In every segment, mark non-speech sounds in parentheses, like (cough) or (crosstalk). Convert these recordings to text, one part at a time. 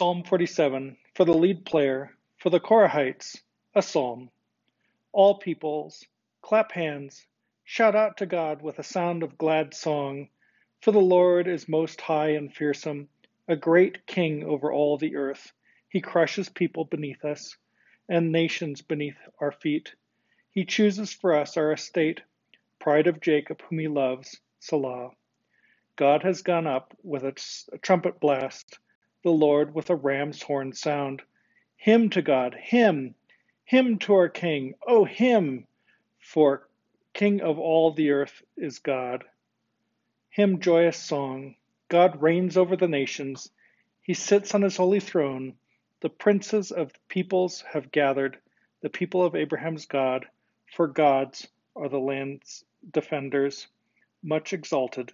Psalm 47 for the lead player, for the Korahites, a psalm. All peoples, clap hands, shout out to God with a sound of glad song, for the Lord is most high and fearsome, a great king over all the earth. He crushes people beneath us and nations beneath our feet. He chooses for us our estate, pride of Jacob, whom he loves, Selah. God has gone up with a trumpet blast the Lord with a ram's horn sound. Hymn to God, hymn, hymn to our King, oh, hymn, for King of all the earth is God. Hymn joyous song. God reigns over the nations. He sits on his holy throne. The princes of peoples have gathered, the people of Abraham's God, for gods are the land's defenders. Much exalted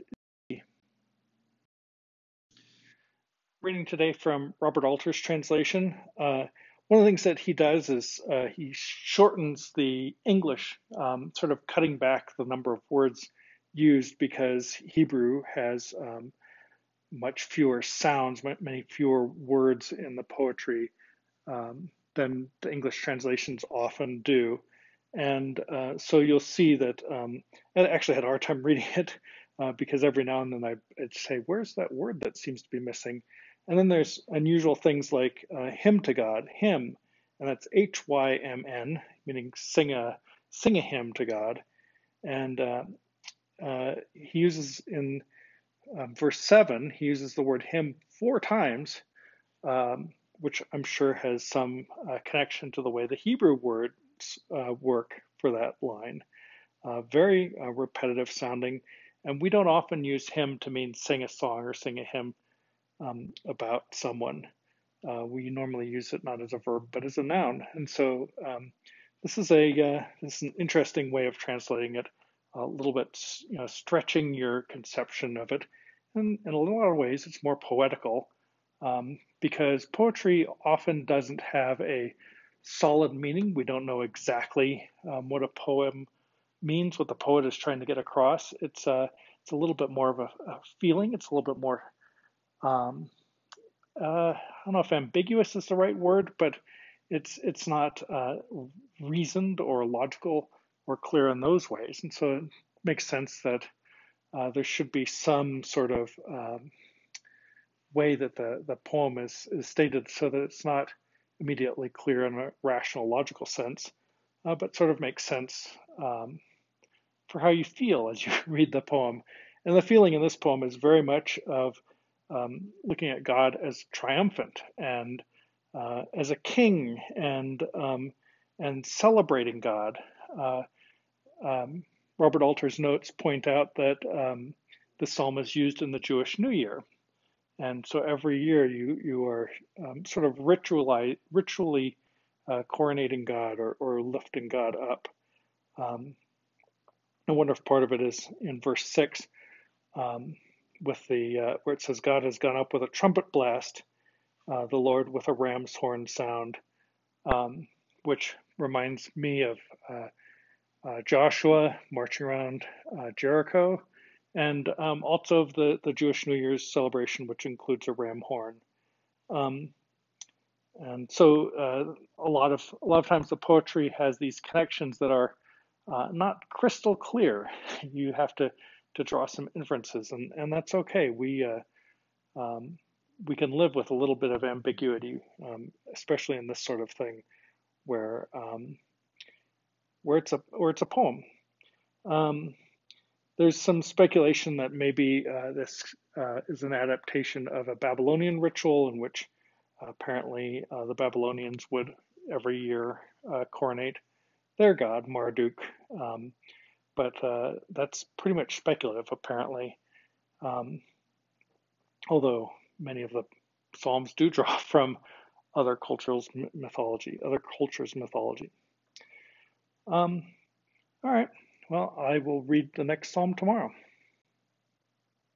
reading today from Robert Alter's translation. Uh, one of the things that he does is uh, he shortens the English, um, sort of cutting back the number of words used because Hebrew has um, much fewer sounds, many fewer words in the poetry um, than the English translations often do. And uh, so you'll see that, um, I actually had a hard time (laughs) reading it uh, because every now and then I, would say, where's that word that seems to be missing? And then there's unusual things like uh, hymn to God, hymn, and that's H Y M N, meaning sing a sing a hymn to God. And uh, uh, he uses in um, verse seven, he uses the word hymn four times, um, which I'm sure has some uh, connection to the way the Hebrew words uh, work for that line. Uh, very repetitive sounding, and we don't often use hymn to mean sing a song or sing a hymn um, about someone. Uh, we normally use it not as a verb but as a noun, and so um, this is a uh, this is an interesting way of translating it, a little bit you know, stretching your conception of it, and in a lot of ways it's more poetical um, because poetry often doesn't have a solid meaning. We don't know exactly um, what a poem means, what the poet is trying to get across. It's a uh, it's a little bit more of a, a feeling. It's a little bit more um, uh, I don't know if ambiguous is the right word, but it's it's not uh, reasoned or logical or clear in those ways, and so it makes sense that uh, there should be some sort of um, way that the the poem is is stated so that it's not immediately clear in a rational, logical sense, uh, but sort of makes sense um, for how you feel as you (laughs) read the poem. And the feeling in this poem is very much of um, looking at God as triumphant and uh, as a king and um, and celebrating God. Uh, um, Robert Alter's notes point out that um, the psalm is used in the Jewish New Year, and so every year you you are um, sort of ritually ritually uh, coronating God or, or lifting God up. Um, I wonder if part of it is in verse six. Um, with the uh, where it says God has gone up with a trumpet blast, uh, the Lord with a ram's horn sound, um, which reminds me of uh, uh Joshua marching around uh, Jericho, and um, also of the the Jewish New Year's celebration, which includes a ram horn. Um, and so uh, a lot of a lot of times the poetry has these connections that are not crystal clear. (laughs) You have to to draw some inferences, and, and that's okay. We uh, um, we can live with a little bit of ambiguity, um, especially in this sort of thing, where um, where it's a where it's a poem. Um, there's some speculation that maybe uh, this uh, is an adaptation of a Babylonian ritual in which uh, apparently uh, the Babylonians would every year uh, coronate their god Marduk. But uh, that's pretty much speculative, apparently. Um, although many of the psalms do (laughs) draw from other cultures' mythology, other cultures' mythology. Um, all right. Well, I will read the next psalm tomorrow.